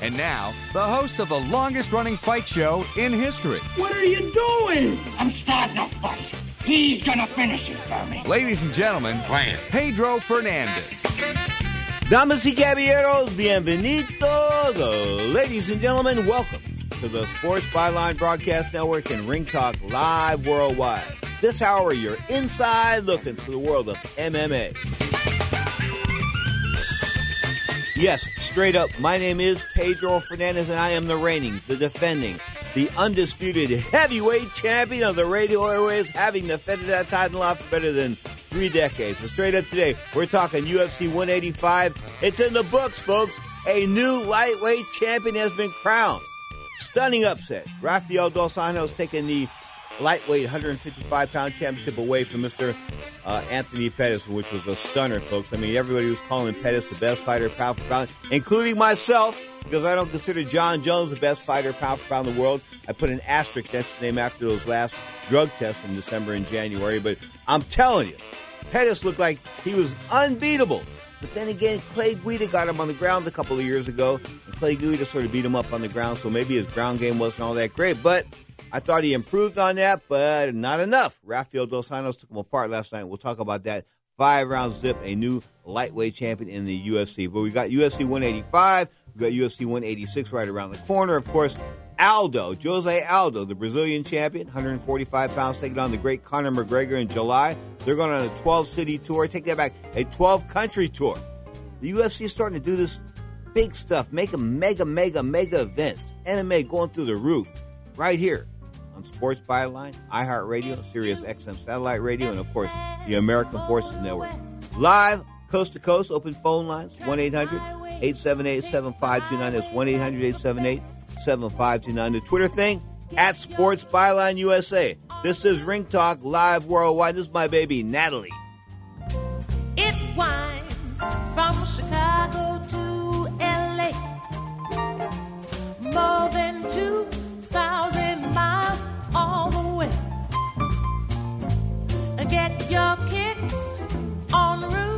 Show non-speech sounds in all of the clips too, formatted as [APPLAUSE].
And now, the host of the longest running fight show in history. What are you doing? I'm starting a fight. He's gonna finish it for me. Ladies and gentlemen, Pedro Fernandez. Damas y caballeros, bienvenidos. Uh, ladies and gentlemen, welcome to the Sports Byline Broadcast Network and Ring Talk Live Worldwide. This hour, you're inside looking for the world of MMA. Yes, straight up, my name is Pedro Fernandez, and I am the reigning, the defending, the undisputed heavyweight champion of the radio airways, having defended that title off for better than three decades. So straight up today, we're talking UFC 185. It's in the books, folks. A new lightweight champion has been crowned. Stunning upset. Rafael Dos Anjos taking the lightweight 155 pound championship away from Mr. Uh, Anthony Pettis, which was a stunner, folks. I mean, everybody was calling Pettis the best fighter pound for pound, including myself, because I don't consider Jon Jones the best fighter pound for pound in the world. I put an asterisk next to name after those last drug tests in December and January, but I'm telling you, Pettis looked like he was unbeatable. But then again, Clay Guida got him on the ground a couple of years ago, and Clay Guida sort of beat him up on the ground, so maybe his ground game wasn't all that great. But I thought he improved on that, but not enough. Rafael Dos Anjos took him apart last night. We'll talk about that. Five round zip, a new lightweight champion in the UFC. But we got UFC 185, we got UFC 186 right around the corner. Of course, Aldo, Jose Aldo, the Brazilian champion, 145 pounds, taking on the great Conor McGregor in July. They're going on a 12 city tour. Take that back, a 12 country tour. The UFC is starting to do this big stuff, make mega, mega, mega events. MMA going through the roof right here on Sports Byline, iHeartRadio, Sirius XM Satellite Radio, and of course, the American Forces Network. Live, coast to coast, open phone lines 1 800 878 7529. That's 1 800 878 7529. The Twitter thing at Sports Byline USA. This is Ring Talk Live Worldwide. This is my baby, Natalie. It winds from Chicago to LA. More than 2,000 miles all the way. Get your kicks on Route 66.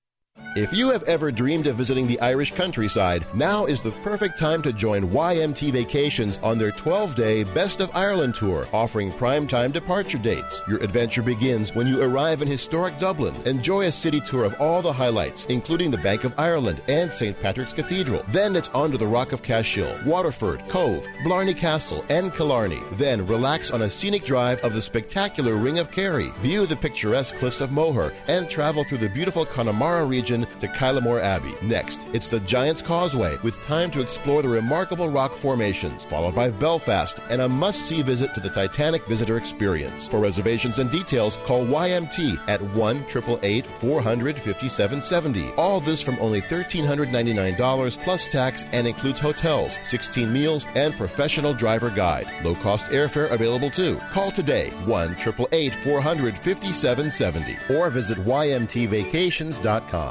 If you have ever dreamed of visiting the Irish countryside, now is the perfect time to join YMT Vacations on their 12 day Best of Ireland tour, offering prime time departure dates. Your adventure begins when you arrive in historic Dublin. Enjoy a city tour of all the highlights, including the Bank of Ireland and St. Patrick's Cathedral. Then it's on to the Rock of Cashel, Waterford, Cobh, Blarney Castle, and Killarney. Then relax on a scenic drive of the spectacular Ring of Kerry, view the picturesque cliffs of Moher, and travel through the beautiful Connemara region to Kylemore Abbey. Next, it's the Giant's Causeway with time to explore the remarkable rock formations, followed by Belfast and a must see visit to the Titanic Visitor Experience. For reservations and details, call YMT at 1 888 400 5770. All this from only $1,399 plus tax and includes hotels, 16 meals, and professional driver guide. Low cost airfare available too. Call today 1 888 400 5770 or visit YMTVacations.com.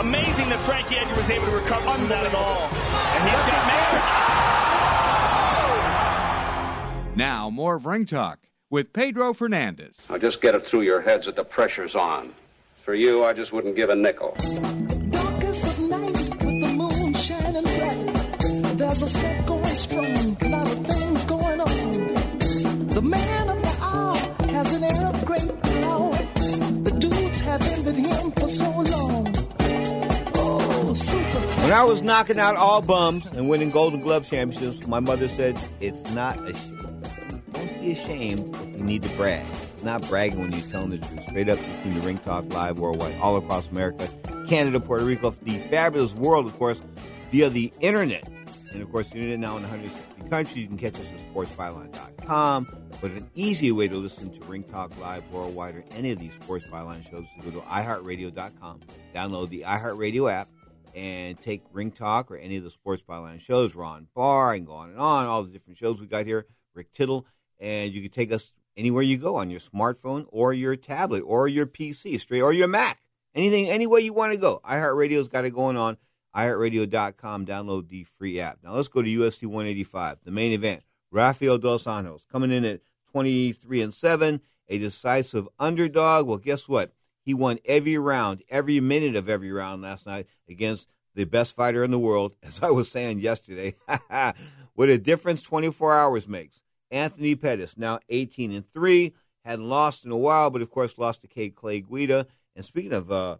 Amazing that Frankie Edgar was able to recover from that at all. And he's got Maynard. Now, more of Ring Talk with Pedro Fernandez. Now just get it through your heads that the pressure's on. For you, I just wouldn't give a nickel. Darkest of night with the moon shining bright. There's a set going strong, a lot of things going on. The man of the hour has an air of great power. The dudes have envied him for so long. When I was knocking out all bums and winning Golden Glove championships, my mother said, "It's not a sh- don't be ashamed if you need to brag. Not bragging when you're telling the truth. Straight up between the Ring Talk Live worldwide, all across America, Canada, Puerto Rico, the fabulous world, of course, via the internet. And of course, the internet now in 160 countries. You can catch us at sportsbyline.com. But an easy way to listen to Ring Talk Live worldwide or any of these Sports Byline shows is to go to iHeartRadio.com, download the iHeartRadio app, and take Ring Talk or any of the Sports Byline shows. Ron Barr and go on and on, all the different shows we got here, Rick Tittle, and you can take us anywhere you go on your smartphone or your tablet or your PC, straight or your Mac. Anything, any way you want to go. iHeartRadio's got it going on. iHeartRadio.com. Download the free app. Now let's go to UFC 185, the main event. Rafael Dos Anjos coming in at 23 and 7, a decisive underdog. Well, guess what? He won every round, every minute of every round last night against the best fighter in the world. [LAUGHS] As I was saying yesterday, [LAUGHS] what a difference 24 hours makes. Anthony Pettis, now 18 and 3, hadn't lost in a while, but of course lost to Kate Clay Guida. And speaking of uh,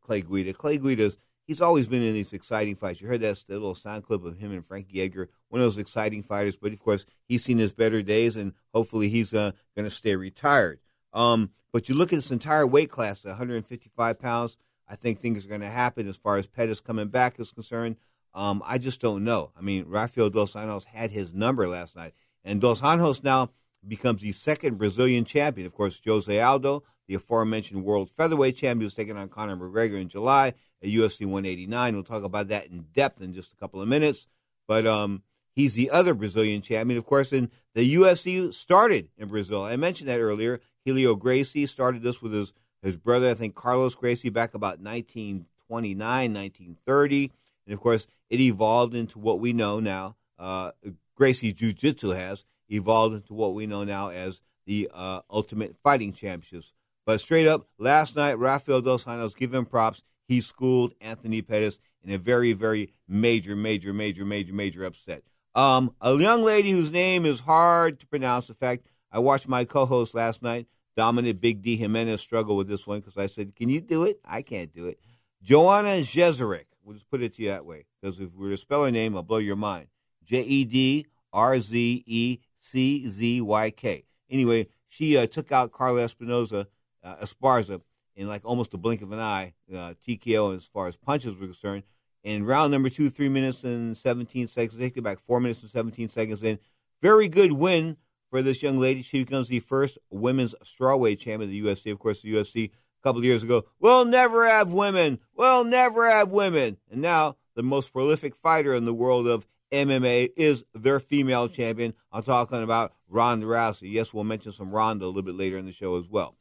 Clay Guida, Clay Guida's he's always been in these exciting fights. You heard that little sound clip of him and Frankie Edgar, one of those exciting fighters. But of course, he's seen his better days, and hopefully, he's uh, going to stay retired. Um, but you look at this entire weight class, 155 pounds. I think things are going to happen as far as Pettis coming back is concerned. Um, I just don't know. I mean, Rafael dos Anjos had his number last night, and dos Anjos now becomes the second Brazilian champion. Of course, Jose Aldo, the aforementioned world featherweight champion, was taking on Conor McGregor in July at UFC 189. We'll talk about that in depth in just a couple of minutes. But um, he's the other Brazilian champion, of course, and the UFC started in Brazil. I mentioned that earlier. Helio Gracie started this with his, his brother, I think Carlos Gracie, back about 1929, 1930. And of course, it evolved into what we know now. Uh, Gracie Jiu Jitsu has evolved into what we know now as the uh, Ultimate Fighting Championships. But straight up, last night, Rafael Dos Anjos, give him props. He schooled Anthony Pettis in a very, very major, major, major, major, major upset. Um, a young lady whose name is hard to pronounce. In fact, I watched my co-host last night, Dominic Big D Jimenez, struggle with this one because I said, "Can you do it?" I can't do it. Joanna Jezerek. We'll just put it to you that way because if we were to spell her name, I'll blow your mind. J E D R Z E C Z Y K. Anyway, she uh, took out Carla Espinoza, uh, Esparza in like almost a blink of an eye, uh, TKO as far as punches were concerned. In round number two, three minutes and 17 seconds. Take it back four minutes and 17 seconds in. Very good win for this young lady. She becomes the first women's strawweight champion of the UFC. Of course, the UFC a couple years ago, we'll never have women. We'll never have women. And now the most prolific fighter in the world of MMA is their female champion. I'm talking about Ronda Rousey. Yes, we'll mention some Ronda a little bit later in the show as well.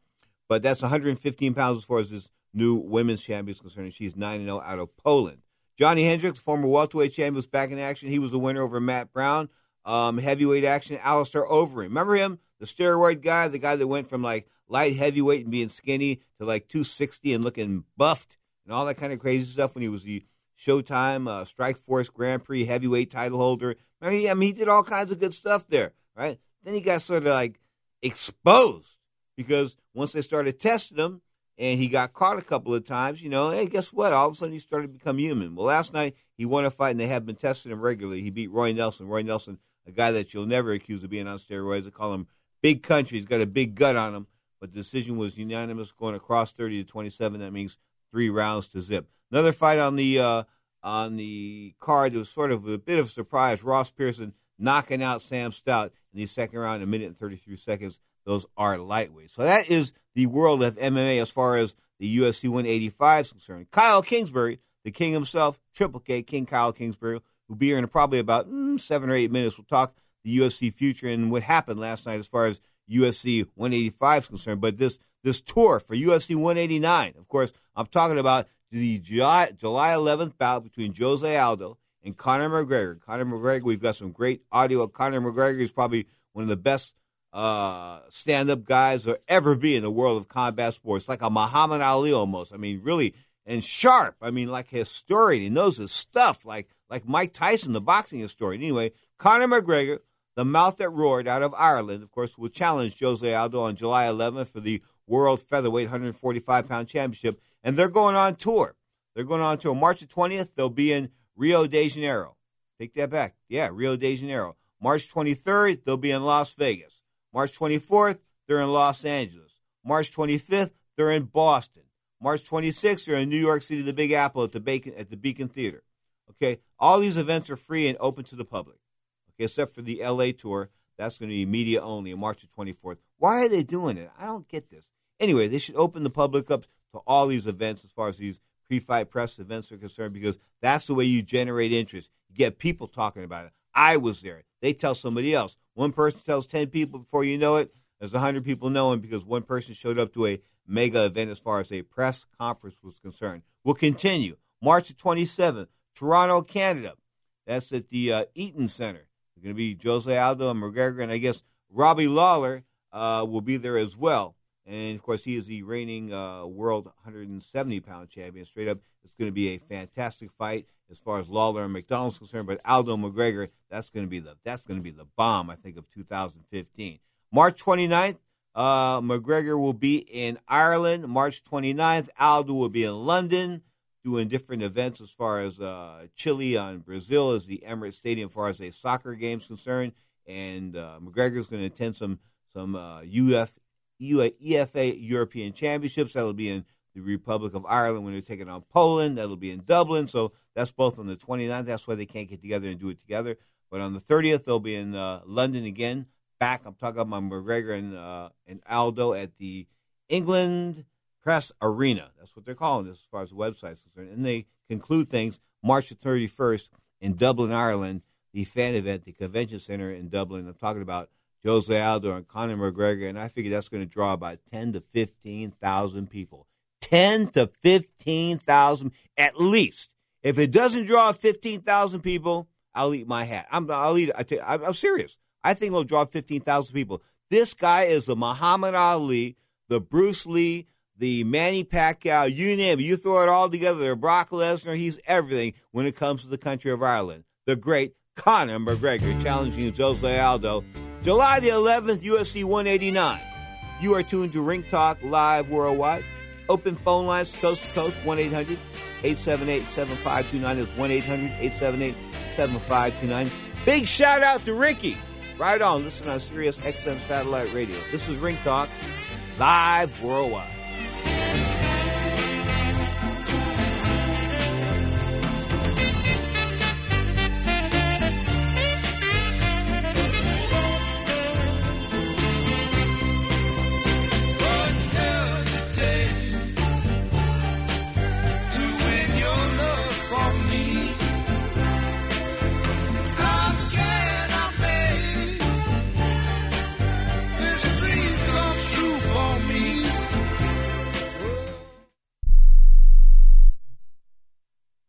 But that's 115 pounds as far as this new women's champion is concerned. She's 9 0 out of Poland. Johnny Hendricks, former welterweight champion, was back in action. He was a winner over Matt Brown. Um, heavyweight action, Alistair Overeem. Remember him? The steroid guy, the guy that went from like light heavyweight and being skinny to like 260 and looking buffed and all that kind of crazy stuff when he was the Showtime uh, Strikeforce Grand Prix heavyweight title holder. I mean, I mean, he did all kinds of good stuff there, right? Then he got sort of like exposed because once they started testing him and he got caught a couple of times, you know, hey, guess what? All of a sudden he started to become human. Well, last night he won a fight and they have been testing him regularly. He beat Roy Nelson. Roy Nelson, a guy that you'll never accuse of being on steroids. They call him Big Country. He's got a big gut on him. But the decision was unanimous, going across 30 to 27. That means three rounds to zip. Another fight on the uh, on the card. It was sort of a bit of a surprise. Ross Pearson knocking out Sam Stout in the second round, a minute and 33 seconds. Those are lightweight. So that is the world of MMA as far as the UFC 185 is concerned. Kyle Kingsbury, the king himself, Triple K, King Kyle Kingsbury, will be here in probably about mm, seven or eight minutes. We'll talk the UFC future and what happened last night as far as UFC 185 is concerned. But this this tour for UFC 189, of course, I'm talking about the July, July 11th bout between Jose Aldo and Conor McGregor. Conor McGregor, we've got some great audio of Conor McGregor. He's probably one of the best uh, stand-up guys there ever be in the world of combat sports, like a Muhammad Ali almost. I mean, really and sharp. I mean, like historian. He knows his stuff, like like Mike Tyson, the boxing historian. Anyway, Conor McGregor, the mouth that roared out of Ireland, of course, will challenge Jose Aldo on July 11th for the World Featherweight 145 pound championship and they're going on tour. They're going on tour. March the 20th, they'll be in Rio de Janeiro. Take that back. Yeah, Rio de Janeiro. March 23rd, they'll be in Las Vegas. March 24th, they're in Los Angeles. March 25th, they're in Boston. March 26th, they're in New York City, the Big Apple at the Beacon, at the Beacon Theater. Okay, all these events are free and open to the public. Okay, except for the LA tour, that's going to be media only on March the 24th. Why are they doing it? I don't get this. Anyway, they should open the public up to all these events as far as these pre-fight press events are concerned because that's the way you generate interest. You get people talking about it. I was there. They tell somebody else. One person tells 10 people before you know it, there's 100 people knowing because one person showed up to a mega event as far as a press conference was concerned. We'll continue. March the 27th, Toronto, Canada. That's at the uh, Eaton Center. It's going to be Jose Aldo and McGregor, and I guess Robbie Lawler uh, will be there as well. And of course, he is the reigning uh, world 170 pound champion. Straight up, it's going to be a fantastic fight as far as Lawler and McDonald's concerned. But Aldo McGregor, that's going to be the that's going to be the bomb. I think of 2015. March 29th, uh, McGregor will be in Ireland. March 29th, Aldo will be in London doing different events as far as uh, Chile on Brazil as the Emirates Stadium as far as a soccer game is concerned. And uh, McGregor is going to attend some some uh, UF EFA European Championships. That'll be in the Republic of Ireland when they're taking on Poland. That'll be in Dublin. So that's both on the 29th. That's why they can't get together and do it together. But on the 30th, they'll be in uh, London again. Back, I'm talking about McGregor and, uh, and Aldo at the England Press Arena. That's what they're calling this as far as the website's concerned. And they conclude things March the 31st in Dublin, Ireland, the fan event, the convention center in Dublin. I'm talking about Jose Aldo and Conor McGregor, and I figure that's going to draw about ten to fifteen thousand people. Ten to fifteen thousand at least. If it doesn't draw fifteen thousand people, I'll eat my hat. I'm, I'll eat. I I'm, I'm serious. I think it'll draw fifteen thousand people. This guy is the Muhammad Ali, the Bruce Lee, the Manny Pacquiao. You name it. You throw it all together. The Brock Lesnar. He's everything when it comes to the country of Ireland. The great Conor McGregor challenging Jose Aldo July the 11th, UFC 189. You are tuned to Ring Talk Live Worldwide. Open phone lines coast to coast 1 800 878 7529 is 1 800 878 7529. Big shout out to Ricky. Right on. Listen on Sirius XM Satellite Radio. This is Ring Talk Live Worldwide.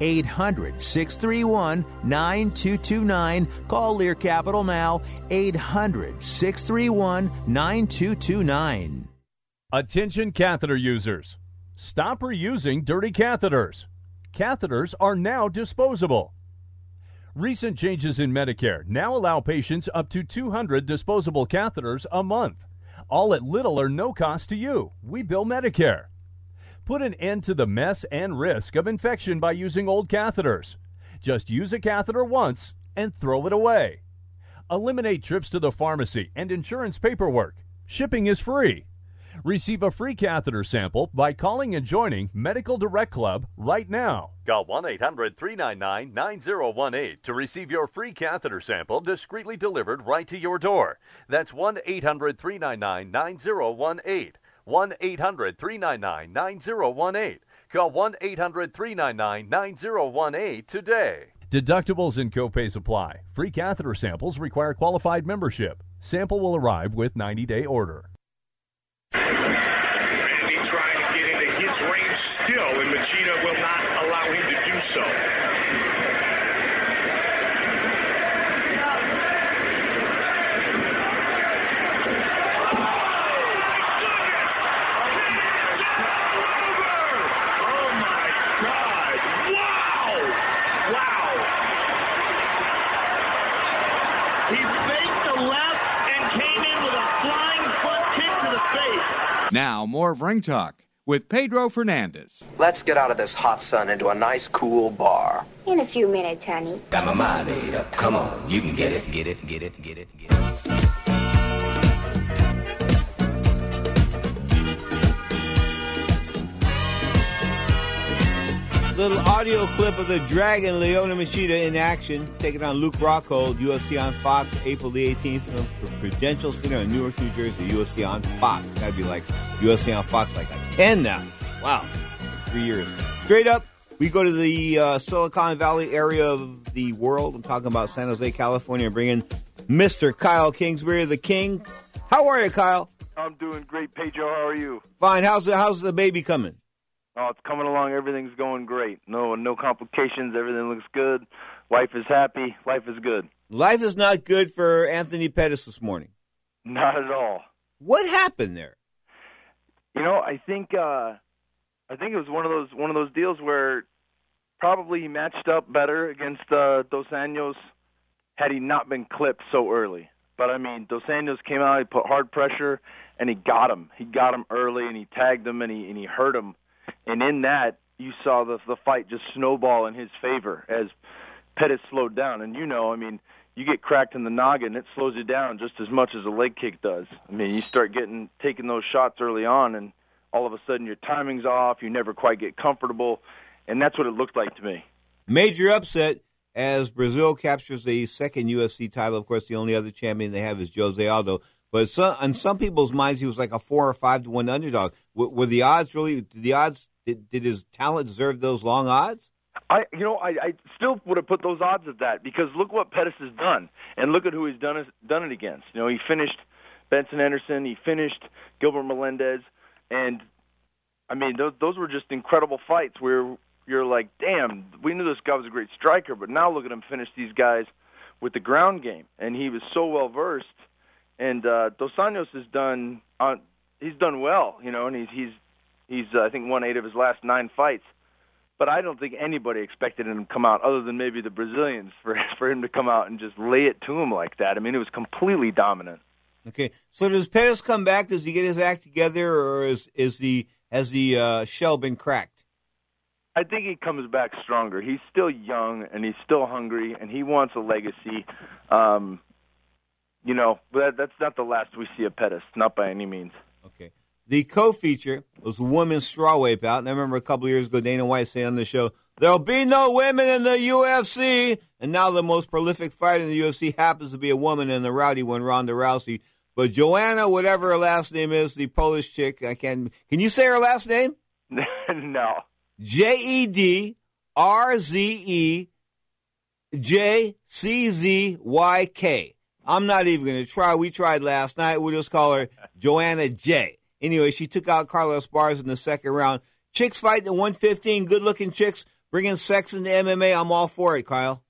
800 631 9229. Call Lear Capital now. 800 631 9229. Attention catheter users. Stop reusing dirty catheters. Catheters are now disposable. Recent changes in Medicare now allow patients up to 200 disposable catheters a month, all at little or no cost to you. We bill Medicare. Put an end to the mess and risk of infection by using old catheters. Just use a catheter once and throw it away. Eliminate trips to the pharmacy and insurance paperwork. Shipping is free. Receive a free catheter sample by calling and joining Medical Direct Club right now. Call 1 800 399 9018 to receive your free catheter sample discreetly delivered right to your door. That's 1 800 399 9018. 1 800 399 9018. Call 1 800 399 9018 today. Deductibles and copays apply. Free catheter samples require qualified membership. Sample will arrive with 90 day order. Randy trying to get into his range still, and Machida will not allow him to do so. Oh my God! Wow! Wow! He faked the left and came in with a flying front kick to the face. Now, more of Ring Talk with Pedro Fernandez. Let's get out of this hot sun into a nice cool bar. In a few minutes, honey. Got my mind made up. Come on, you can get it, get it, get it, get it, get it. Little audio clip of the Dragon Lyoto Machida in action, taking on Luke Rockhold, UFC on Fox, April the 18th from Prudential Center in Newark, New Jersey. UFC on Fox. Gotta be like UFC on Fox, like a 10 now. Wow. Three years. Straight up, we go to the uh, Silicon Valley area of the world. I'm talking about San Jose, California, bringing Mr. Kyle Kingsbury, the King. How are you, Kyle? I'm doing great, Pedro. How are you? Fine. How's the, how's the baby coming? Oh, it's coming along. Everything's going great. No, no complications. Everything looks good. Wife is happy. Life is good. Life is not good for Anthony Pettis this morning. Not at all. What happened there? You know, I think uh I think it was one of those one of those deals where probably he matched up better against uh Dos Anjos had he not been clipped so early. But I mean, Dos Anjos came out, he put hard pressure, and he got him. He got him early, and he tagged him, and he and he hurt him. And in that, you saw the the fight just snowball in his favor as Pettis slowed down. And you know, I mean, you get cracked in the noggin, it slows you down just as much as a leg kick does. I mean, you start getting taking those shots early on, and all of a sudden your timing's off. You never quite get comfortable, and that's what it looked like to me. Major upset as Brazil captures the second UFC title. Of course, the only other champion they have is Jose Aldo. But some, on some people's minds, he was like a four or five to one underdog. Were, the odds really? The odds? Did, did his talent deserve those long odds? I, you know, I, I still would have put those odds at that because look what Pettis has done, and look at who he's done it, done it against. You know, he finished Benson Henderson, he finished Gilbert Melendez, and I mean, those those were just incredible fights where you're like, damn, we knew this guy was a great striker, but now look at him finish these guys with the ground game, and he was so well versed. And uh, Dos Anjos has done, uh, he's done well, you know, and he's he's he's uh, I think won eight of his last nine fights. But I don't think anybody expected him to come out, other than maybe the Brazilians, for [LAUGHS] for him to come out and just lay it to him like that. I mean, it was completely dominant. Okay, so does Pettis come back? Does he get his act together, or is is the has the uh, shell been cracked? I think he comes back stronger. He's still young and he's still hungry and he wants a legacy. Um, you know, but that's not the last we see of Pettis, not by any means. Okay. The co-feature was a women's strawweight bout, and I remember a couple of years ago Dana White saying on the show, "There'll be no women in the UFC." And now the most prolific fighter in the UFC happens to be a woman in the rowdy one, Ronda Rousey. But Joanna, whatever her last name is, the Polish chick, I can't. Can you say her last name? [LAUGHS] no. J E D R Z E J C Z Y K. I'm not even going to try. We tried last night. We'll just call her Joanna J. Anyway, she took out Carla Esparza in the second round. Chicks fighting at 115, good looking chicks, bringing sex into MMA. I'm all for it, Kyle.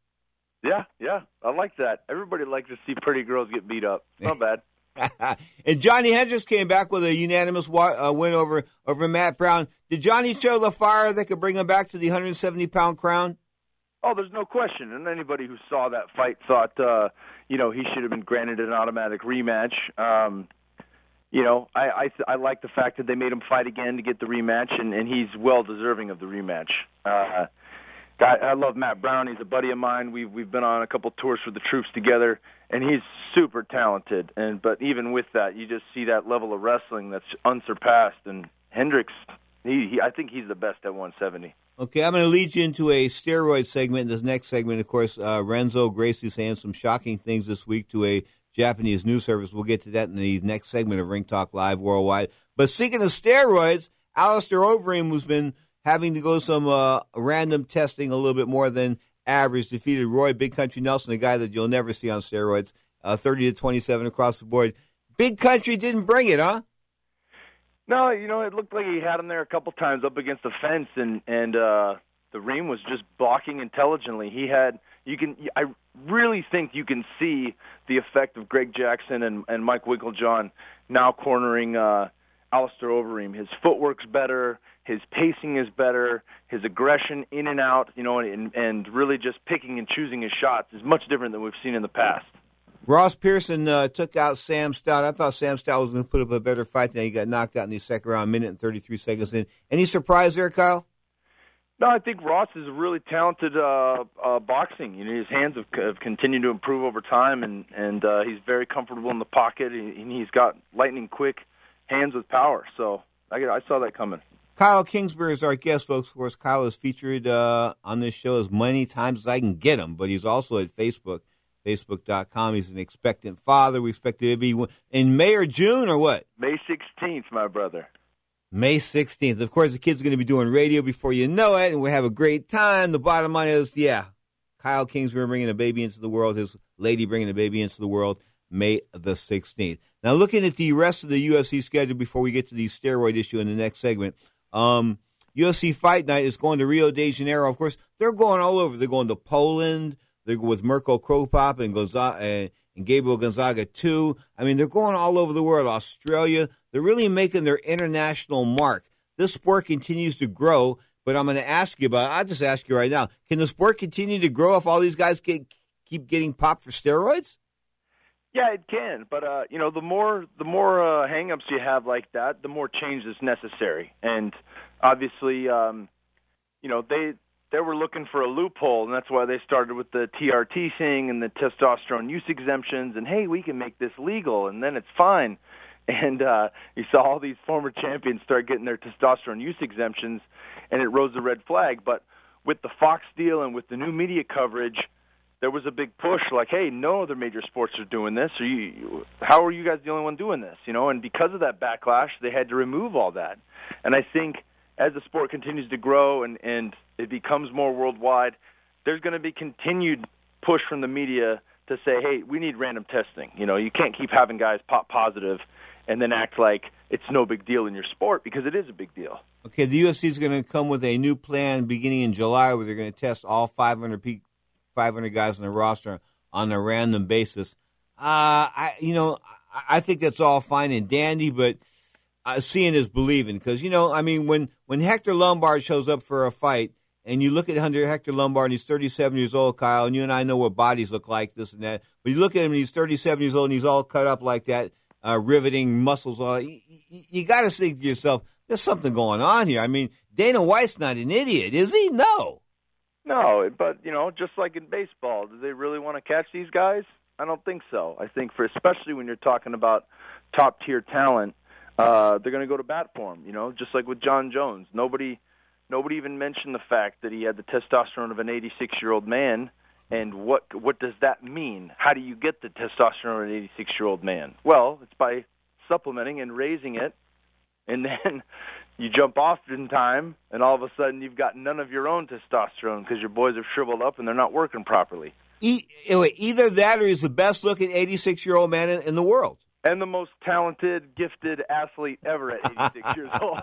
Yeah, yeah, I like that. Everybody likes to see pretty girls get beat up. Not [LAUGHS] bad. and Johnny Hendricks came back with a unanimous wa- uh, win over over Matt Brown. Did Johnny show the fire that could bring him back to the 170 pound crown? Oh, there's no question. And anybody who saw that fight thought, uh, you know, he should have been granted an automatic rematch. Um, you know, I I, I like the fact that they made him fight again to get the rematch, and, and he's well deserving of the rematch. Uh, I, I love Matt Brown. He's a buddy of mine. We've we've been on a couple tours for the troops together, and he's super talented. And but even with that, you just see that level of wrestling that's unsurpassed. And Hendricks, he, he I think he's the best at 170. Okay, I'm going to lead you into a steroid segment. This next segment, of course, uh, Renzo Gracie saying some shocking things this week to a Japanese news service. We'll get to that in the next segment of Ring Talk Live Worldwide. But speaking of steroids, Alistair Overeem, who's been having to go some uh, random testing a little bit more than average, defeated Roy Big Country Nelson, a guy that you'll never see on steroids, uh, 30 to 27 across the board. Big Country didn't bring it, huh? No, you know, it looked like he had him there a couple times up against the fence, and and uh, the Reem was just blocking intelligently. He had you can I really think you can see the effect of Greg Jackson and and Mike Winkeljohn now cornering uh, Alistair Overeem. His footwork's better, his pacing is better, his aggression in and out, you know, and and really just picking and choosing his shots is much different than we've seen in the past. Ross Pearson uh, took out Sam Stout. I thought Sam Stout was going to put up a better fight than he got knocked out in the second round, minute and 33 seconds in. Any surprise there, Kyle? No, I think Ross is a really talented uh, uh, boxing. You know, his hands have, have continued to improve over time, and and uh, he's very comfortable in the pocket, and he's got lightning quick hands with power. So I, I saw that coming. Kyle Kingsbury is our guest, folks. Of course, Kyle is featured uh, on this show as many times as I can get him, but he's also at Facebook Facebook.com. He's an expectant father. We expect it to be in May or June or what? May 16th, my brother. May 16th. Of course, the kid's going to be doing radio before you know it, and we'll have a great time. The bottom line is, yeah, Kyle Kingsbury bringing a baby into the world, his lady bringing a baby into the world, May the 16th. Now, looking at the rest of the UFC schedule before we get to the steroid issue in the next segment, um, UFC Fight Night is going to Rio de Janeiro. Of course, they're going all over. They're going to Poland. They're with Mirko Cro Cop and, and Gabriel Gonzaga too. I mean, they're going all over the world. Australia. They're really making their international mark. This sport continues to grow. But I'm going to ask you about. I'll just ask you right now: Can the sport continue to grow if all these guys get, keep getting popped for steroids? Yeah, it can, but uh, you know, the more the more uh, hangups you have like that, the more change is necessary. And obviously, um, you know, they they were looking for a loophole, and that's why they started with the TRT thing and the testosterone use exemptions. And hey, we can make this legal, and then it's fine. And uh, you saw all these former champions start getting their testosterone use exemptions, and it rose the red flag. But with the Fox deal and with the new media coverage, there was a big push like, hey, no other major sports are doing this. Are you? How are you guys the only one doing this? You know, and because of that backlash, they had to remove all that. And I think as the sport continues to grow and and it becomes more worldwide, there's going to be continued push from the media to say, hey, we need random testing. You know, you can't keep having guys pop positive and then act like it's no big deal in your sport because it is a big deal. Okay, the UFC is going to come with a new plan beginning in July where they're going to test all 500 pe- 500 guys on the roster on a random basis. Uh, I, you know, I, I think that's all fine and dandy, but uh, seeing is believing because you know, I mean, when when Hector Lombard shows up for a fight, and you look at Hector Lombard, and he's 37 years old, Kyle, and you and I know what bodies look like, this and that. But you look at him, and he's 37 years old, and he's all cut up like that, uh, riveting muscles. All you, you, you got to think to yourself, there's something going on here. I mean, Dana White's not an idiot, is he? No. No, but you know, just like in baseball, do they really want to catch these guys? I don't think so. I think for especially when you're talking about top tier talent, uh, they're going to go to bat for him. You know, just like with Jon Jones. Nobody, nobody even mentioned the fact that he had the testosterone of an 86 year old man. And what what does that mean? How do you get the testosterone of an 86 year old man? Well, it's by supplementing and raising it, and [LAUGHS] then you jump off in time, and all of a sudden you've got none of your own testosterone because your boys have shriveled up and they're not working properly. E- either that or he's the best looking 86 year old man in, in the world. And the most talented, gifted athlete ever at 86 [LAUGHS] years old.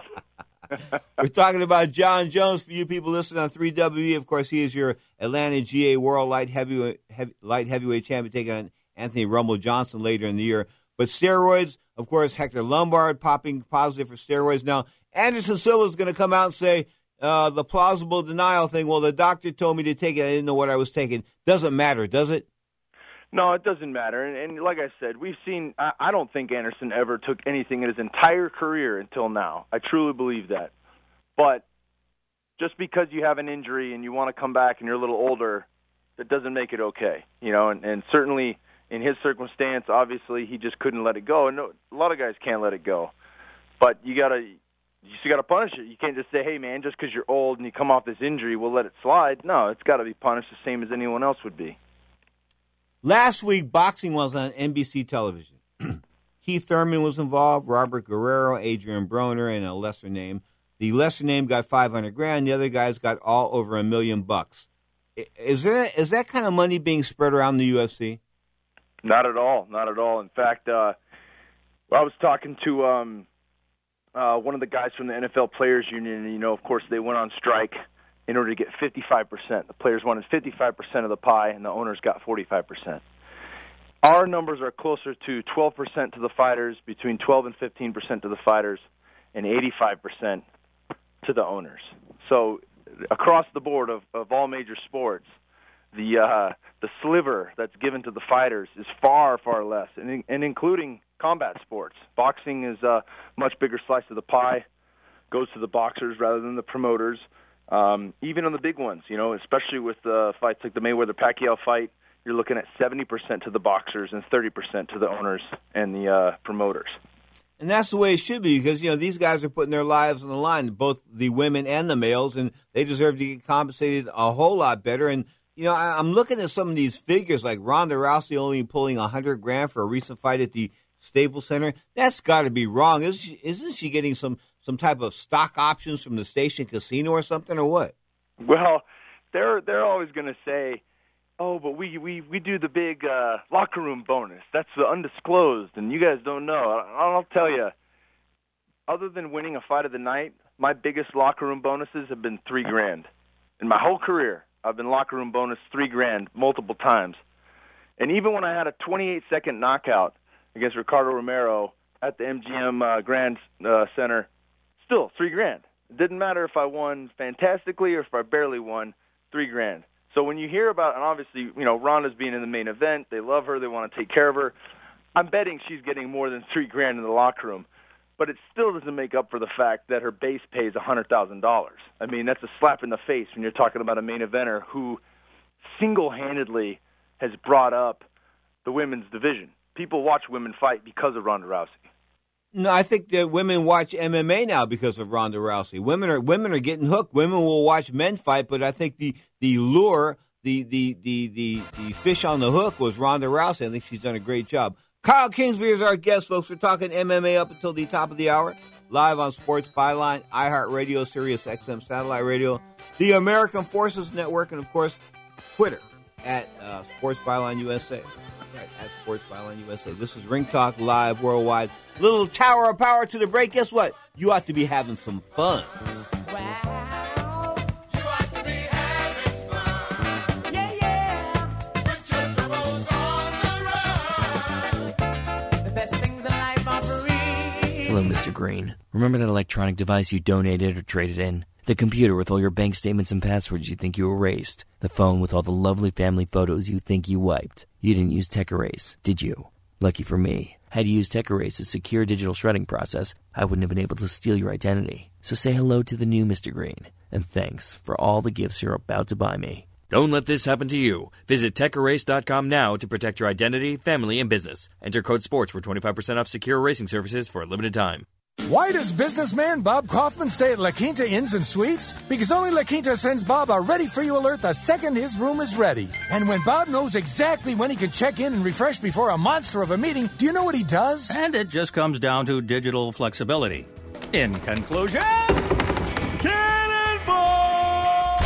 [LAUGHS] We're talking about Jon Jones for you people listening on 3WE. Of course, he is your Atlanta GA World Light Heavyweight, heavy, light heavyweight champion, taking on Anthony Rumble Johnson later in the year. But steroids, of course, Hector Lombard popping positive for steroids. Now, Anderson Silva is going to come out and say uh, the plausible denial thing. Well, the doctor told me to take it. I didn't know what I was taking. Doesn't matter, does it? No, it doesn't matter. And, and like I said, we've seen. I, I don't think Anderson ever took anything in his entire career until now. I truly believe that. But just because you have an injury and you want to come back and you're a little older, that doesn't make it okay. You know, and, and certainly in his circumstance, obviously he just couldn't let it go. And no, a lot of guys can't let it go. But you gotta you just got to punish it. You can't just say, "Hey, man, just because you're old and you come off this injury, we'll let it slide." No, it's got to be punished the same as anyone else would be. Last week, boxing was on NBC television. [CLEARS THROAT] Keith Thurman was involved, Robert Guerrero, Adrian Broner, and a lesser name. The lesser name got 500 grand. The other guys got all over a million bucks. Is there is that kind of money being spread around the UFC? Not at all. Not at all. In fact, uh, I was talking to um, uh, one of the guys from the NFL Players Union, and you know, of course, they went on strike in order to get 55%. The players wanted 55% of the pie, and the owners got 45%. Our numbers are closer to 12% to the fighters, between 12 and 15% to the fighters, and 85% to the owners. So, across the board of, of all major sports, the uh, the sliver that's given to the fighters is far far less, and, and including combat sports. Boxing is a much bigger slice of the pie, goes to the boxers rather than the promoters. Um, even on the big ones, you know, especially with uh, fights like the Mayweather Pacquiao fight, you're looking at 70% to the boxers and 30% to the owners and the uh, promoters. And that's the way it should be because, you know, these guys are putting their lives on the line, both the women and the males, and they deserve to get compensated a whole lot better. And, you know, I, I'm looking at some of these figures, like Ronda Rousey only pulling a 100 grand for a recent fight at the Staples Center. That's got to be wrong. Isn't she, isn't she getting some some type of stock options from the station casino or something, or what? Well, they're they're always going to say, "Oh, but we we we do the big uh, locker room bonus. That's the undisclosed, and you guys don't know." I'll tell you. Other than winning a fight of the night, my biggest locker room bonuses have been three grand. In my whole career, I've been locker room bonus three grand multiple times. And even when I had a 28 second knockout against Ricardo Romero at the MGM uh, Grand uh, Center, still three grand. It didn't matter if I won fantastically or if I barely won, three grand. So when you hear about, and obviously, you know, Ronda's being in the main event, they love her, they want to take care of her. I'm betting she's getting more than three grand in the locker room. but it still doesn't make up for the fact that her base pay is hundred thousand dollars. I mean, that's a slap in the face when you're talking about a main eventer who single-handedly has brought up the women's division. People watch women fight because of Ronda Rousey. No, I think that women watch MMA now because of Ronda Rousey. Women are women are getting hooked. Women will watch men fight, but I think the the lure, the the the the, the fish on the hook was Ronda Rousey. I think she's done a great job. Kyle Kingsbury is our guest, folks. We're talking MMA up until the top of the hour, live on Sports Byline, iHeartRadio, Sirius XM Satellite Radio, the American Forces Network, and of course, Twitter at uh, Sports Byline USA. Right, at Sports Byline USA. This is Ring Talk Live Worldwide. Little tower of power to the break. Guess what? You ought to be having some fun. Hello, Mr. Green. Remember that electronic device you donated or traded in? The computer with all your bank statements and passwords you think you erased? The phone with all the lovely family photos you think you wiped? You didn't use Tech Erase, did you? Lucky for me. Had you used Tech Erase's secure digital shredding process, I wouldn't have been able to steal your identity. So say hello to the new Mr. Green, and thanks for all the gifts you're about to buy me. Don't let this happen to you. Visit TechErase.com now to protect your identity, family, and business. Enter code SPORTS for 25% off secure racing services for a limited time. Why does businessman Bob Kaufman stay at La Quinta Inns and Suites? Because only La Quinta sends Bob a ready for you alert the second his room is ready. And when Bob knows exactly when he can check in and refresh before a monster of a meeting, do you know what he does? And it just comes down to digital flexibility. In conclusion, Cannonball!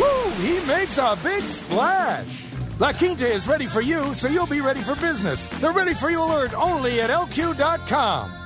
Woo! He makes a big splash! La Quinta is ready for you, so you'll be ready for business. The Ready for You alert only at LQ.com.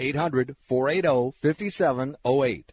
800 480 5708.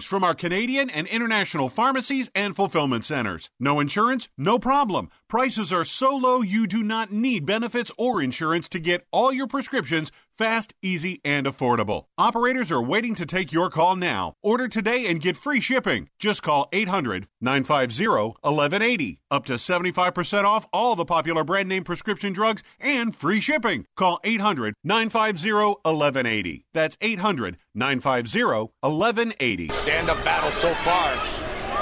from our Canadian and international pharmacies and fulfillment centers. No insurance? No problem. Prices are so low you do not need benefits or insurance to get all your prescriptions fast, easy, and affordable. Operators are waiting to take your call now. Order today and get free shipping. Just call 800 950 1180. Up to 75% off all the popular brand name prescription drugs and free shipping. Call 800 950 1180. That's 800 950 1180. Stand up battle so far.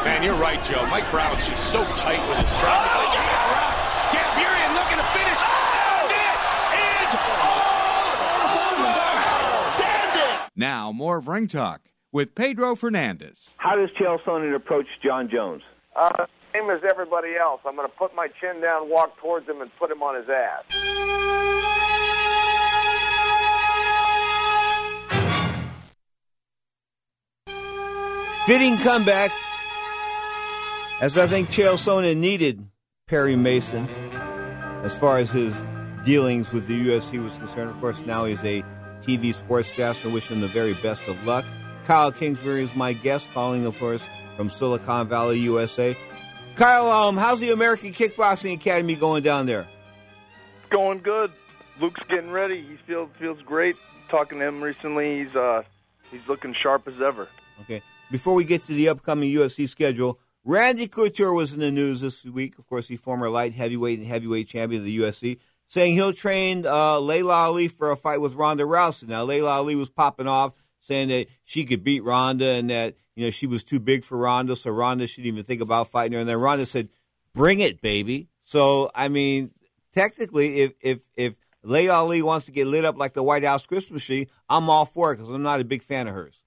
Man, you're right, Joe. Mike Brown's just so tight with his strike. Oh, Gamburyan looking to finish. It is over. Standing. Now, more of Ring Talk with Pedro Fernandez. How does Chael Sonnen approach Jon Jones? Uh, same as everybody else. I'm going to put my chin down, walk towards him, and put him on his ass. Fitting comeback, as I think Chael Sonnen needed Perry Mason as far as his dealings with the UFC was concerned. Of course, now he's a TV sportscaster. Wish him the very best of luck. Kyle Kingsbury is my guest, calling, of course, from Silicon Valley, USA. Kyle, um, how's the American Kickboxing Academy going down there? Going good. Luke's getting ready. He feels feels great. Talking to him recently, he's uh He's looking sharp as ever. Okay. Before we get to the upcoming UFC schedule, Randy Couture was in the news this week. Of course, he's former light heavyweight and heavyweight champion of the UFC, saying he'll train uh, Laila Ali for a fight with Ronda Rousey. Now, Laila Ali was popping off, saying that she could beat Ronda and that you know she was too big for Ronda, so Ronda shouldn't even think about fighting her. And then Ronda said, "Bring it, baby." So, I mean, technically, if if if Laila Ali wants to get lit up like the White House Christmas tree, I'm all for it because I'm not a big fan of hers.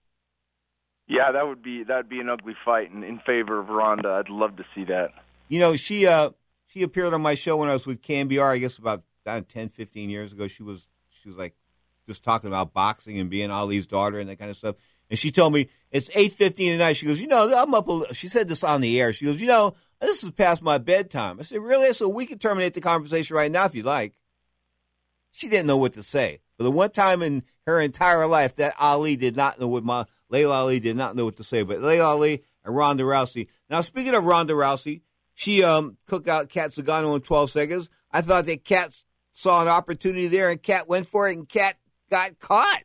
Yeah, that would be that would be an ugly fight in, in favor of Ronda. I'd love to see that. You know, she uh she appeared on my show when I was with KNBR, I guess about uh, 10, 15 years ago. She was she was like just talking about boxing and being Ali's daughter and that kind of stuff. And she told me it's eight fifteen at night. She goes, you know, I'm up. A, she said this on the air. She goes, you know, this is past my bedtime. I said, really? So we can terminate the conversation right now if you like. She didn't know what to say. For the one time in her entire life that Ali did not know what my Laila Ali did not know what to say. But Laila Ali and Ronda Rousey. Now, speaking of Ronda Rousey, she um, cooked out Cat Zingano in 12 seconds. I thought that Cat saw an opportunity there, and Cat went for it, and Cat got caught.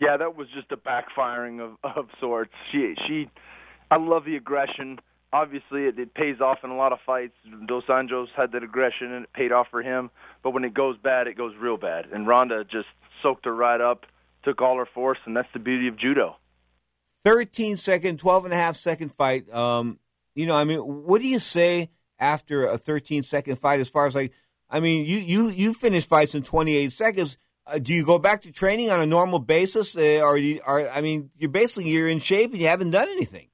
Yeah, that was just a backfiring of of sorts. She she, I love the aggression. Obviously, it, it pays off in a lot of fights. Dos Anjos had that aggression, and it paid off for him. But when it goes bad, it goes real bad. And Ronda just soaked her right up, took all her force, and that's the beauty of judo. 13 second, 12 and a half second fight. Um, you know, I mean, what do you say after a 13 second fight? As far as like, I mean, you you you finish fights in 28 seconds. Uh, do you go back to training on a normal basis, uh, or you are? I mean, you're basically you're in shape and you haven't done anything.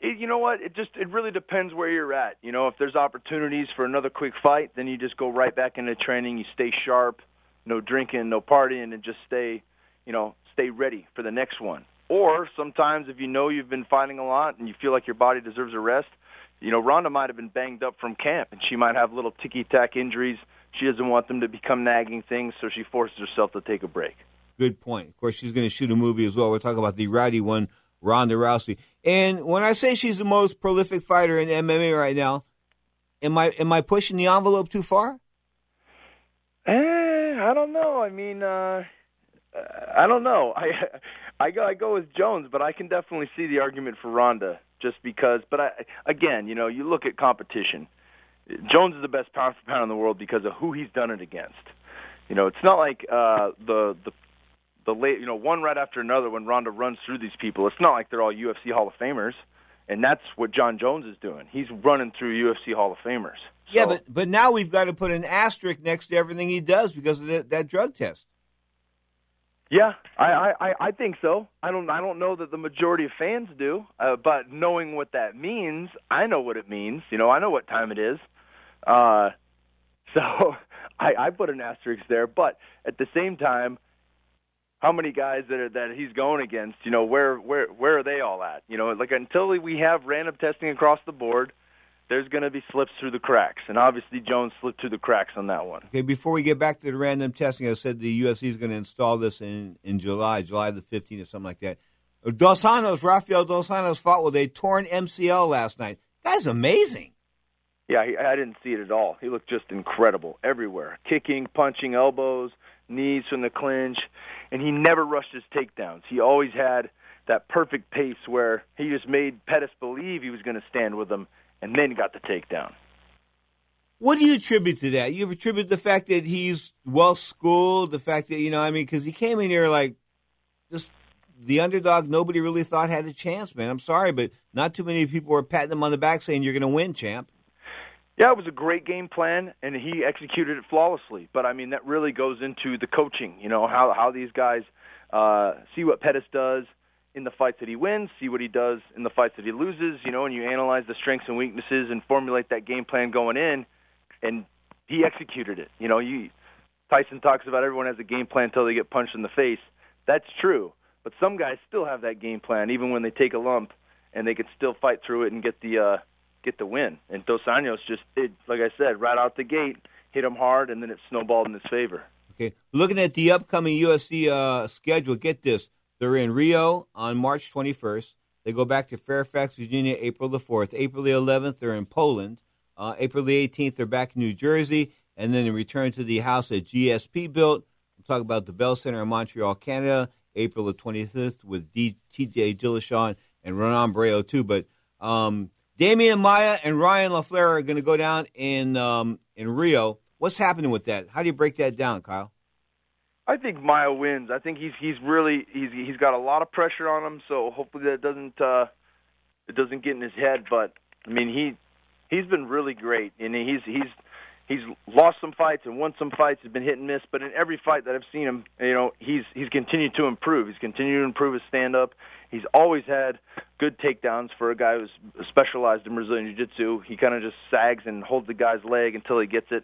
It, you know what? It just it really depends where you're at. You know, if there's opportunities for another quick fight, then you just go right back into training. You stay sharp, no drinking, no partying, and just stay, you know, stay ready for the next one. Or sometimes if you know you've been fighting a lot and you feel like your body deserves a rest, you know, Ronda might have been banged up from camp and she might have little ticky tack injuries. She doesn't want them to become nagging things, so she forces herself to take a break. Good point. Of course, she's going to shoot a movie as well. We're talking about the rowdy one, Ronda Rousey. And when I say she's the most prolific fighter in MMA right now, am I am I pushing the envelope too far? Eh, I don't know. I mean, uh I don't know. [LAUGHS] I I go I go with Jones, but I can definitely see the argument for Ronda just because. But I again, you know, you look at competition. Jones is the best pound for pound in the world because of who he's done it against. You know, it's not like uh, the the the late, you know, one right after another when Ronda runs through these people. It's not like they're all UFC Hall of Famers, and that's what Jon Jones is doing. He's running through UFC Hall of Famers. Yeah, but but now we've got to put an asterisk next to everything he does because of that, that drug test. Yeah, I, I I think so. I don't I don't know that the majority of fans do, uh, but knowing what that means, I know what it means. You know, I know what time it is. Uh, [LAUGHS] so I, I put an asterisk there. But at the same time, how many guys that are, that he's going against? You know, where where where are they all at? You know, like until we have random testing across the board, there's going to be slips through the cracks, and obviously Jones slipped through the cracks on that one. Okay, before we get back to the random testing, I said the UFC is going to install this in, in July, July the 15th or something like that. Dos Rafael Dos fought with a torn MCL last night. Guy's amazing. Yeah, he, I didn't see it at all. He looked just incredible everywhere. Kicking, punching, elbows, knees from the clinch, and he never rushed his takedowns. He always had that perfect pace where he just made Pettis believe he was going to stand with him and then got the takedown. What do you attribute to that? You attribute the fact that he's well schooled, the fact that you know, I mean, because he came in here like just the underdog. Nobody really thought had a chance, man. I'm sorry, but not too many people were patting him on the back saying you're going to win, champ. Yeah, it was a great game plan, and he executed it flawlessly. But I mean, that really goes into the coaching. You know how how these guys uh, see what Pettis does in the fights that he wins, see what he does in the fights that he loses. You know, and you analyze the strengths and weaknesses and formulate that game plan going in. And he executed it. You know, you Tyson talks about everyone has a game plan until they get punched in the face. That's true, but some guys still have that game plan even when they take a lump, and they can still fight through it and get the uh, get the win. And Dos Anjos just, it, like I said, right out the gate, hit him hard, and then it snowballed in his favor. Okay, looking at the upcoming UFC uh, schedule, get this: they're in Rio on March 21st. They go back to Fairfax, Virginia, April the 4th. April the 11th, they're in Poland. Uh, April the 18th, they're back in New Jersey, and then they return to the house that GSP built. I'm talking about the Bell Center in Montreal, Canada. April the 25th with D- TJ and Renan Barão too. But um, Damian Maia and Ryan LaFlare are going to go down in um, in Rio. What's happening with that? How do you break that down, Kyle? I think Maia wins. I think he's he's really he's he's got a lot of pressure on him, so hopefully that doesn't uh it doesn't get in his head, but I mean he he's been really great and he's he's he's lost some fights and won some fights, He's been hit and miss, but in every fight that I've seen him, you know, he's he's continued to improve. He's continued to improve his stand up. He's always had good takedowns for a guy who's specialized in Brazilian Jiu-Jitsu. He kind of just sags and holds the guy's leg until he gets it.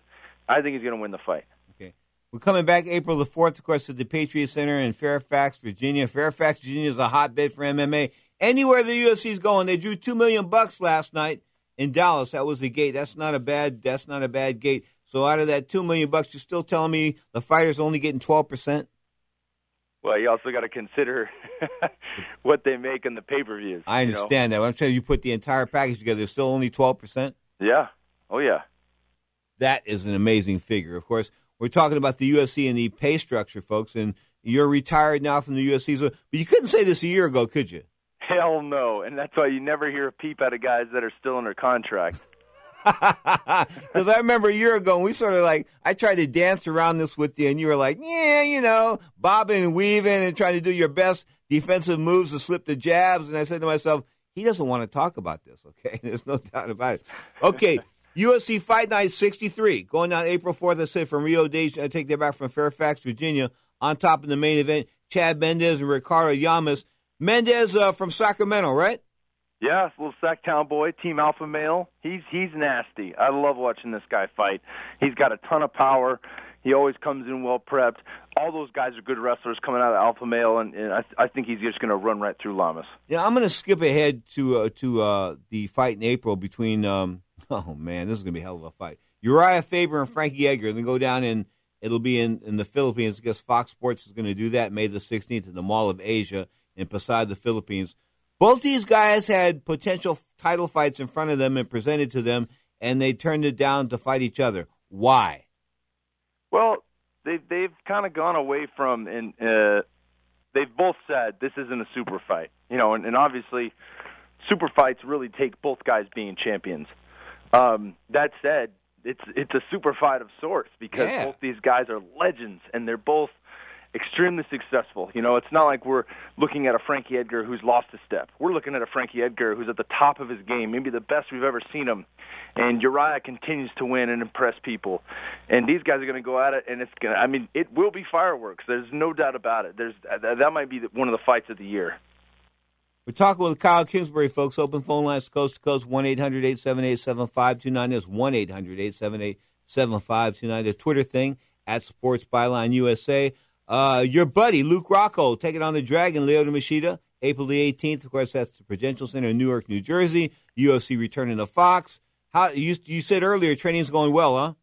I think he's going to win the fight. We're coming back April the 4th, of course, at the Patriot Center in Fairfax, Virginia. Fairfax, Virginia is a hotbed for MMA. Anywhere the UFC is going, they drew two million bucks last night in Dallas. That was the gate. That's not a bad. That's not a bad gate. So out of that two million bucks, you're still telling me the fighters only getting twelve percent. Well, you also got to consider [LAUGHS] what they make in the pay per views. I understand you know? that. I'm saying you put the entire package together, there's still only twelve percent. Yeah. Oh yeah. That is an amazing figure. Of course, we're talking about the UFC and the pay structure, folks. And you're retired now from the UFC, so, but you couldn't say this a year ago, could you? Hell no, and that's why you never hear a peep out of guys that are still under contract. [LAUGHS] Because I remember a year ago, we sort of like I tried to dance around this with you, and you were like, "Yeah, you know, bobbing and weaving and trying to do your best defensive moves to slip the jabs." And I said to myself, "He doesn't want to talk about this." Okay, [LAUGHS] there's no doubt about it. Okay, UFC Fight Night 63 going down April 4th. I said from Rio de Janeiro. I take that back from Fairfax, Virginia. On top of the main event, Chad Mendes and Ricardo Lamas. Mendes uh, from Sacramento, right? Yeah, little Sacktown boy, Team Alpha Male. He's he's nasty. I love watching this guy fight. He's got a ton of power. He always comes in well prepped. All those guys are good wrestlers coming out of Alpha Male, and, and I, I think he's just going to run right through Lamas. Yeah, I'm going to skip ahead to uh, to uh, the fight in April between. Um, [LAUGHS] oh man, this is going to be a hell of a fight. Urijah Faber and Frankie Edgar. They go down and It'll be in, in the Philippines. Guess Fox Sports is going to do that May the 16th at the Mall of Asia in Pasay, the Philippines. Both these guys had potential title fights in front of them and presented to them, and they turned it down to fight each other. Why? Well, they've they've kind of gone away from and uh, they've both said this isn't a super fight, you know, and, and obviously super fights really take both guys being champions. Um, that said, it's it's a super fight of sorts because Yeah. both these guys are legends and they're both extremely successful. You know, it's not like we're looking at a Frankie Edgar who's lost a step. We're looking at a Frankie Edgar who's at the top of his game, maybe the best we've ever seen him. And Urijah continues to win and impress people. And these guys are going to go at it, and it's going to, I mean, it will be fireworks. There's no doubt about it. There's That, that might be one of the fights of the year. We're talking with Kyle Kingsbury, folks. Open phone lines coast to coast, 1 800 878 7529. That's 1 800 878 7529. The Twitter thing, at Sports Byline USA. Uh, your buddy, Luke Rockhold, taking on the Dragon, Lyoto Machida, April the 18th. Of course, that's the Prudential Center in Newark, New Jersey. UFC returning to Fox. How You, you said earlier training's going well, huh?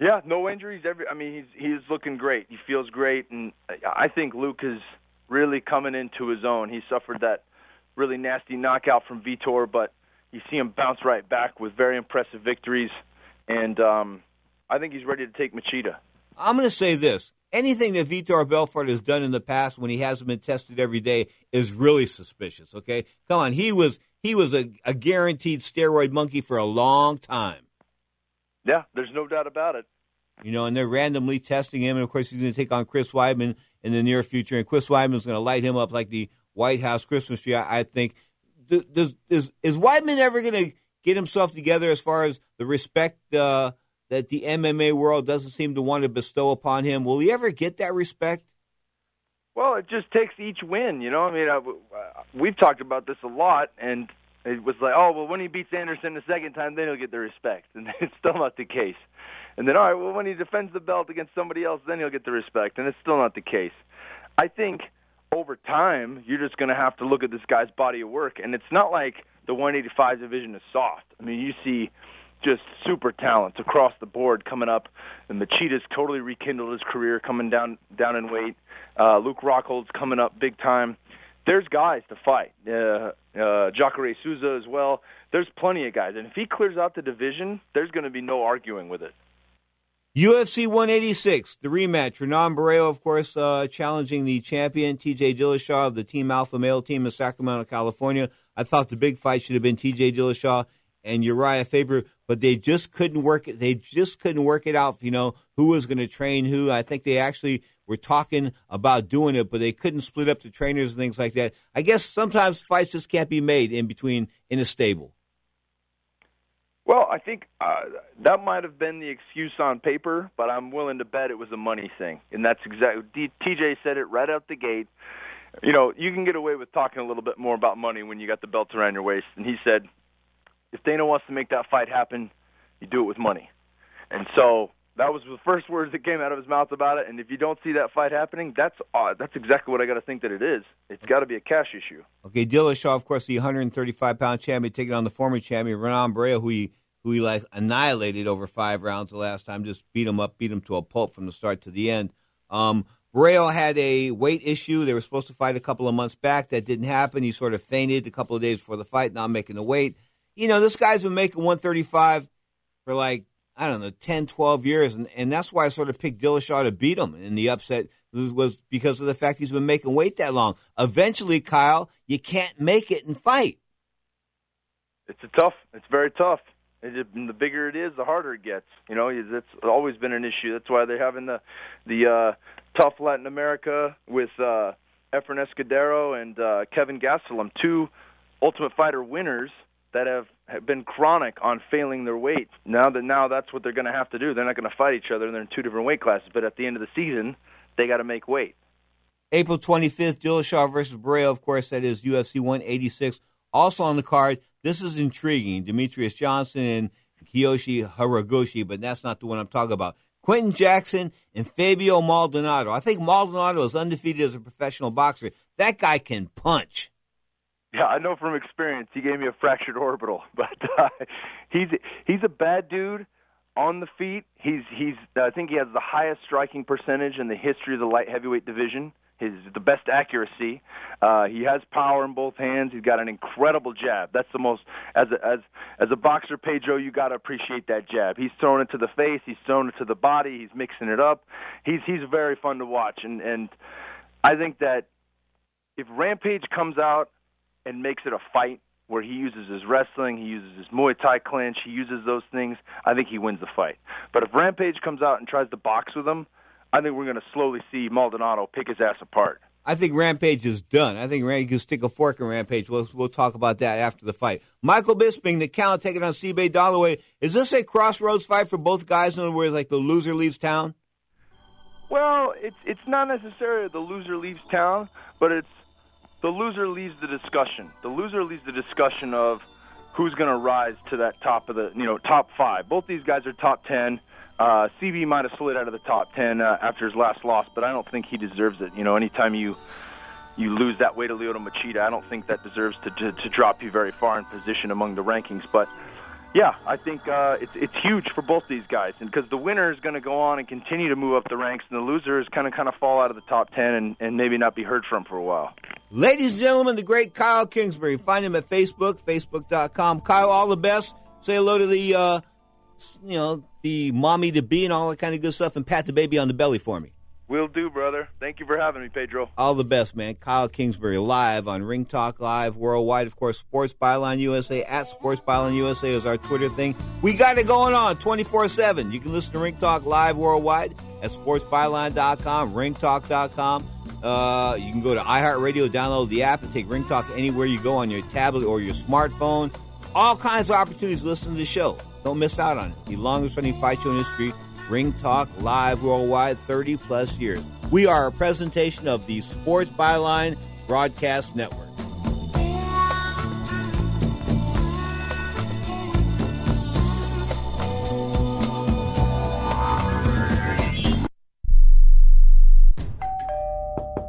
Yeah, no injuries. Every, I mean, he's he's looking great. He feels great, and I think Luke is really coming into his own. He suffered that really nasty knockout from Vitor, but you see him bounce right back with very impressive victories, and um, I think he's ready to take Machida. I'm going to say this. Anything that Vitor Belfort has done in the past when he hasn't been tested every day is really suspicious, okay? Come on, he was he was a, a guaranteed steroid monkey for a long time. Yeah, there's no doubt about it. You know, and they're randomly testing him, and of course he's going to take on Chris Weidman in the near future, and Chris Weidman's going to light him up like the White House Christmas tree. I, I think. Does, is is Weidman ever going to get himself together as far as the respect uh, that the MMA world doesn't seem to want to bestow upon him? Will he ever get that respect? Well, it just takes each win, you know. I mean, I, uh, we've talked about this a lot, and it was like, oh, well, when he beats Anderson the second time, then he'll get the respect, [LAUGHS] and it's still not the case. And then, all right, well, when he defends the belt against somebody else, then he'll get the respect, and it's still not the case. I think over time, you're just going to have to look at this guy's body of work, and it's not like the 185 division is soft. I mean, you see just super talents across the board coming up. And Machida's totally rekindled his career, coming down down in weight. Uh, Luke Rockhold's coming up big time. There's guys to fight. Uh, uh, Jacare Souza as well. There's plenty of guys, and if he clears out the division, there's going to be no arguing with it. UFC 186, the rematch. Renan Barão, of course, uh, challenging the champion, TJ Dillashaw of the Team Alpha Male team in Sacramento, California. I thought the big fight should have been TJ Dillashaw and Urijah Faber, but they just couldn't work it. They just couldn't work it out, you know, who was going to train who. I think they actually were talking about doing it, but they couldn't split up the trainers and things like that. I guess sometimes fights just can't be made in between in a stable. Well, I think uh, that might have been the excuse on paper, but I'm willing to bet it was a money thing, and that's exactly. TJ said it right out the gate. You know, you can get away with talking a little bit more about money when you got the belt around your waist, and he said, if Dana wants to make that fight happen, you do it with money. And so that was the first words that came out of his mouth about it. And if you don't see that fight happening, that's uh, that's exactly what I got to think that it is. It's got to be a cash issue. Okay, Dillashaw, of course, the 135 pound champion, taking on the former champion Renan Barão, who he who he like annihilated over five rounds the last time. Just beat him up, beat him to a pulp from the start to the end. Um, Barão had a weight issue. They were supposed to fight a couple of months back. That didn't happen. He sort of fainted a couple of days before the fight, not making the weight. You know, this guy's been making 135 for like I don't know, 10, 12 years. And, and that's why I sort of picked Dillashaw to beat him. And the upset was, was because of the fact he's been making weight that long. Eventually, Kyle, you can't make it and fight. It's a tough. It's very tough. It, the bigger it is, the harder it gets. You know, it's always been an issue. That's why they're having the the uh, TUF Latin America with uh, Efrain Escudero and uh, Kelvin Gastelum, two Ultimate Fighter winners that have, have been chronic on failing their weight. Now that now that's what they're going to have to do. They're not going to fight each other. They're in two different weight classes. But at the end of the season, they got to make weight. April 25th, Dillashaw versus Barão, of course, that is UFC 186. Also on the card, this is intriguing. Demetrious Johnson and Kyoji Horiguchi, but that's not the one I'm talking about. Quinton Jackson and Fabio Maldonado. I think Maldonado is undefeated as a professional boxer. That guy can punch. Yeah, I know from experience. He gave me a fractured orbital, [LAUGHS] but uh, he's he's a bad dude on the feet. He's he's I think he has the highest striking percentage in the history of the light heavyweight division. His the best accuracy. Uh, he has power in both hands. He's got an incredible jab. That's the most as a, as as a boxer, Pedro. You got to appreciate that jab. He's throwing it to the face. He's throwing it to the body. He's mixing it up. He's he's very fun to watch. And and I think that if Rampage comes out and makes it a fight where he uses his wrestling, he uses his Muay Thai clinch, he uses those things, I think he wins the fight. But if Rampage comes out and tries to box with him, I think we're going to slowly see Maldonado pick his ass apart. I think Rampage is done. I think Rampage can stick a fork in Rampage. We'll, we'll talk about that after the fight. Michael Bisping, the count, taking on CB Dollaway. Is this a crossroads fight for both guys? In other words, like the loser leaves town? Well, it's it's not necessarily the loser leaves town, but it's the loser leaves the discussion. The loser leaves the discussion of who's going to rise to that top of the you know top five. Both these guys are top ten. Uh, CB might have slid out of the top ten uh, after his last loss, but I don't think he deserves it. You know, anytime you you lose that way to Lyoto Machida, I don't think that deserves to, to to drop you very far in position among the rankings. But yeah, I think uh, it's it's huge for both these guys, and because the winner is going to go on and continue to move up the ranks, and the loser is kind of kind of fall out of the top ten and, and maybe not be heard from for a while. Ladies and gentlemen, the great Kyle Kingsbury. Find him at Facebook, Facebook.com. Kyle, all the best. Say hello to the, uh, you know, the mommy to be and all that kind of good stuff, and pat the baby on the belly for me. Will do, brother. Thank you for having me, Pedro. All the best, man. Kyle Kingsbury live on Ring Talk Live worldwide. Of course, Sports Byline USA at Sports Byline USA is our Twitter thing. We got it going on 24 7. You can listen to Ring Talk Live worldwide at sportsbyline.com, ringtalk.com. Uh, you can go to iHeartRadio, download the app, and take Ring Talk anywhere you go on your tablet or your smartphone. All kinds of opportunities to listen to the show. Don't miss out on it. The longest running fight show in history Ring Talk live worldwide 30 plus years. We are a presentation of the Sports Byline Broadcast Network.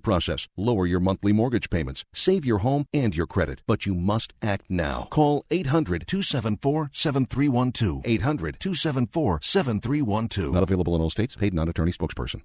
process, lower your monthly mortgage payments, save your home and your credit, but you must act now. Call 800 274 7312. 800 274 7312. Not available in all states. Paid non attorney spokesperson.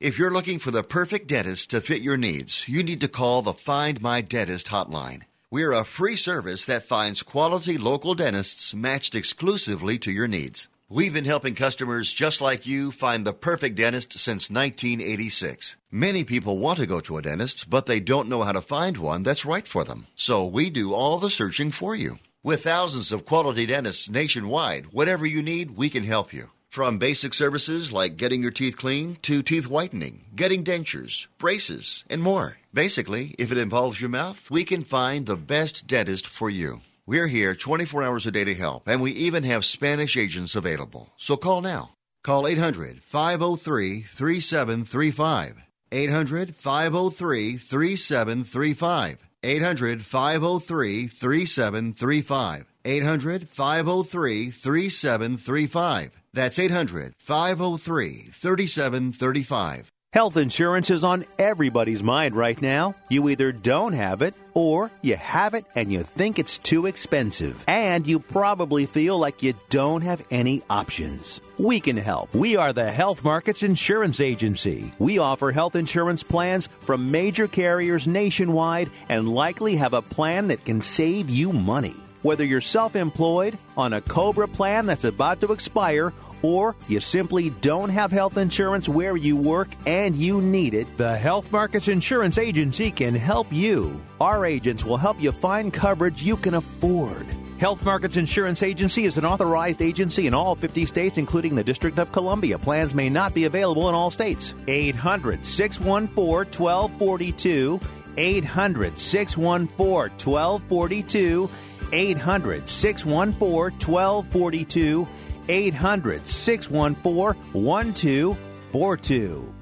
If you're looking for the perfect dentist to fit your needs, you need to call the Find My Dentist hotline. We're a free service that finds quality local dentists matched exclusively to your needs. We've been helping customers just like you find the perfect dentist since 1986. Many people want to go to a dentist, but they don't know how to find one that's right for them. So we do all the searching for you. With thousands of quality dentists nationwide, whatever you need, we can help you. From basic services like getting your teeth clean to teeth whitening, getting dentures, braces, and more. Basically, if it involves your mouth, we can find the best dentist for you. We're here 24 hours a day to help, and we even have Spanish agents available. So call now. Call 800 503 3735. 800 503 3735. 800 503 3735. 800 503 3735. That's 800 503 3735. Health insurance is on everybody's mind right now. You either don't have it or you have it and you think it's too expensive. And you probably feel like you don't have any options. We can help. We are the Health Markets Insurance Agency. We offer health insurance plans from major carriers nationwide and likely have a plan that can save you money. Whether you're self employed, on a COBRA plan that's about to expire, or you simply don't have health insurance where you work and you need it, the Health Markets Insurance Agency can help you. Our agents will help you find coverage you can afford. Health Markets Insurance Agency is an authorized agency in all 50 states, including the District of Columbia. Plans may not be available in all states. 800 614 1242. 800 614 1242. 800 614 1242. 800 614 1242.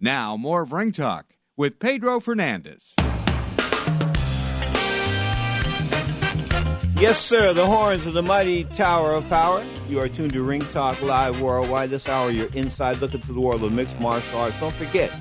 Now, more of Ring Talk with Pedro Fernandez. Yes, sir. The horns of the mighty Tower of Power. You are tuned to Ring Talk Live Worldwide. This hour, you're inside looking to the world of mixed martial arts. Don't forget,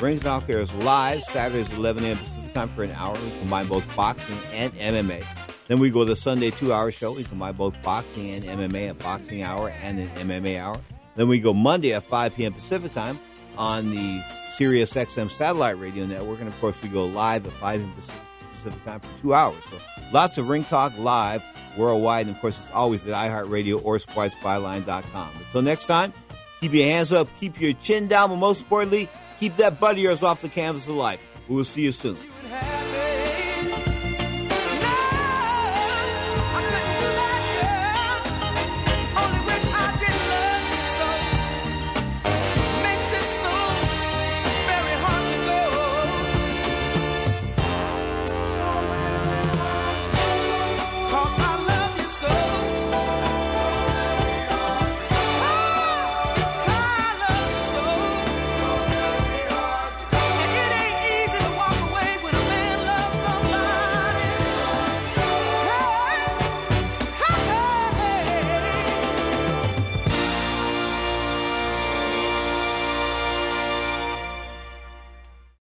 Ring Talk airs live Saturdays 11 a.m. Pacific time for an hour. We combine both boxing and MMA. Then we go to the Sunday two-hour show. We combine both boxing and MMA, a boxing hour and an MMA hour. Then we go Monday at 5 p.m. Pacific time on the Sirius XM satellite radio network, and of course we go live at 5 p.m. Pacific, Pacific time for two hours. So lots of Ring Talk live worldwide, and of course it's always at iHeartRadio or SportsByline.com. Until next time, keep your hands up, keep your chin down, but most importantly, keep that butt of yours off the canvas of life. We will see you soon.